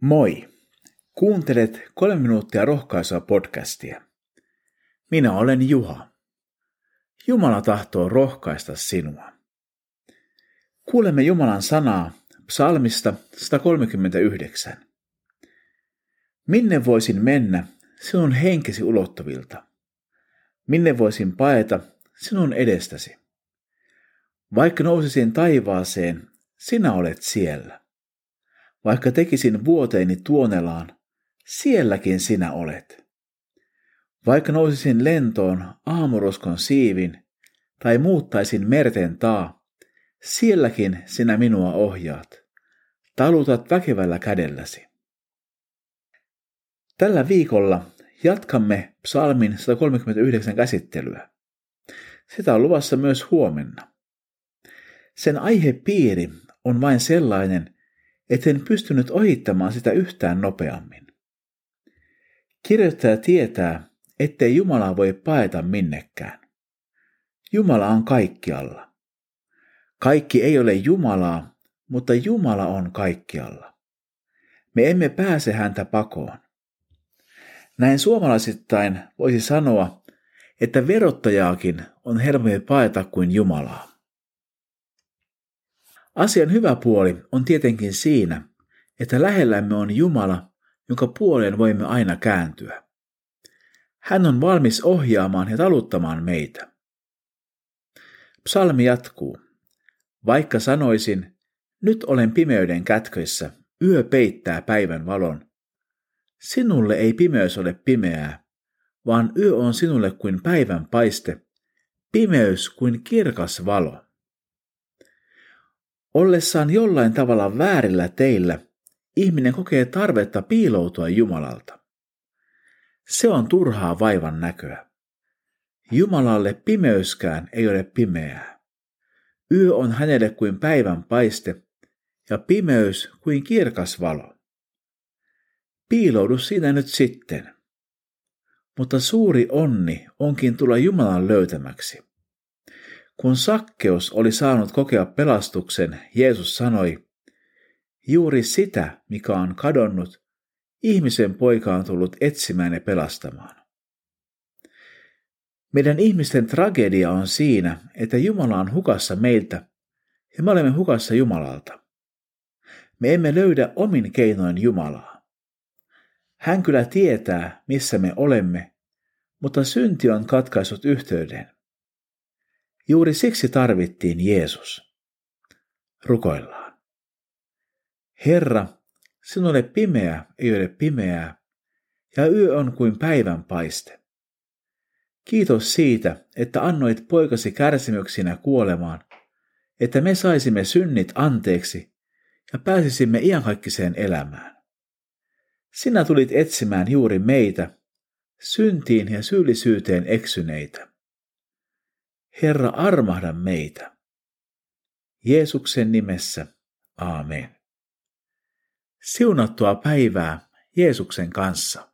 Moi! Kuuntelet kolme minuuttia rohkaisua podcastia. Minä olen Juha. Jumala tahtoo rohkaista sinua. Kuulemme Jumalan sanaa psalmista 139. Minne voisin mennä sinun henkesi ulottuvilta? Minne voisin paeta sinun edestäsi? Vaikka nousisin taivaaseen, sinä olet siellä. Vaikka tekisin vuoteeni tuonelaan, sielläkin sinä olet. Vaikka nousisin lentoon aamuroskon siivin tai muuttaisin merten taa, sielläkin sinä minua ohjaat. Talutat väkevällä kädelläsi. Tällä viikolla jatkamme psalmin 139 käsittelyä. Sitä on luvassa myös huomenna. Sen aihepiiri on vain sellainen, etten pystynyt ohittamaan sitä yhtään nopeammin. Kirjoittaja tietää, ettei Jumalaa voi paeta minnekään. Jumala on kaikkialla. Kaikki ei ole Jumalaa, mutta Jumala on kaikkialla. Me emme pääse häntä pakoon. Näin suomalaisittain voisi sanoa, että verottajaakin on helpompi paeta kuin Jumalaa. Asian hyvä puoli on tietenkin siinä, että lähellämme on Jumala, jonka puoleen voimme aina kääntyä. Hän on valmis ohjaamaan ja taluttamaan meitä. Psalmi jatkuu. Vaikka sanoisin, nyt olen pimeyden kätköissä, yö peittää päivän valon. Sinulle ei pimeys ole pimeää, vaan yö on sinulle kuin päivän paiste, pimeys kuin kirkas valo. Ollessaan jollain tavalla väärillä teillä, ihminen kokee tarvetta piiloutua Jumalalta. Se on turhaa vaivan näköä. Jumalalle pimeyskään ei ole pimeää. Yö on hänelle kuin päivän paiste ja pimeys kuin kirkas valo. Piiloudu siinä nyt sitten. Mutta suuri onni onkin tulla Jumalan löytämäksi. Kun Sakkeus oli saanut kokea pelastuksen, Jeesus sanoi, juuri sitä, mikä on kadonnut, ihmisen poika on tullut etsimään ja pelastamaan. Meidän ihmisten tragedia on siinä, että Jumala on hukassa meiltä ja me olemme hukassa Jumalalta. Me emme löydä omin keinoin Jumalaa. Hän kyllä tietää, missä me olemme, mutta synti on katkaisut yhteyden. Juuri siksi tarvittiin Jeesus. Rukoillaan. Herra, sinulle pimeä ei ole pimeää, ja yö on kuin päivän paiste. Kiitos siitä, että annoit poikasi kärsimyksinä kuolemaan, että me saisimme synnit anteeksi ja pääsisimme iankaikkiseen elämään. Sinä tulit etsimään juuri meitä, syntiin ja syyllisyyteen eksyneitä. Herra, armahda meitä. Jeesuksen nimessä, aamen. Siunattua päivää Jeesuksen kanssa.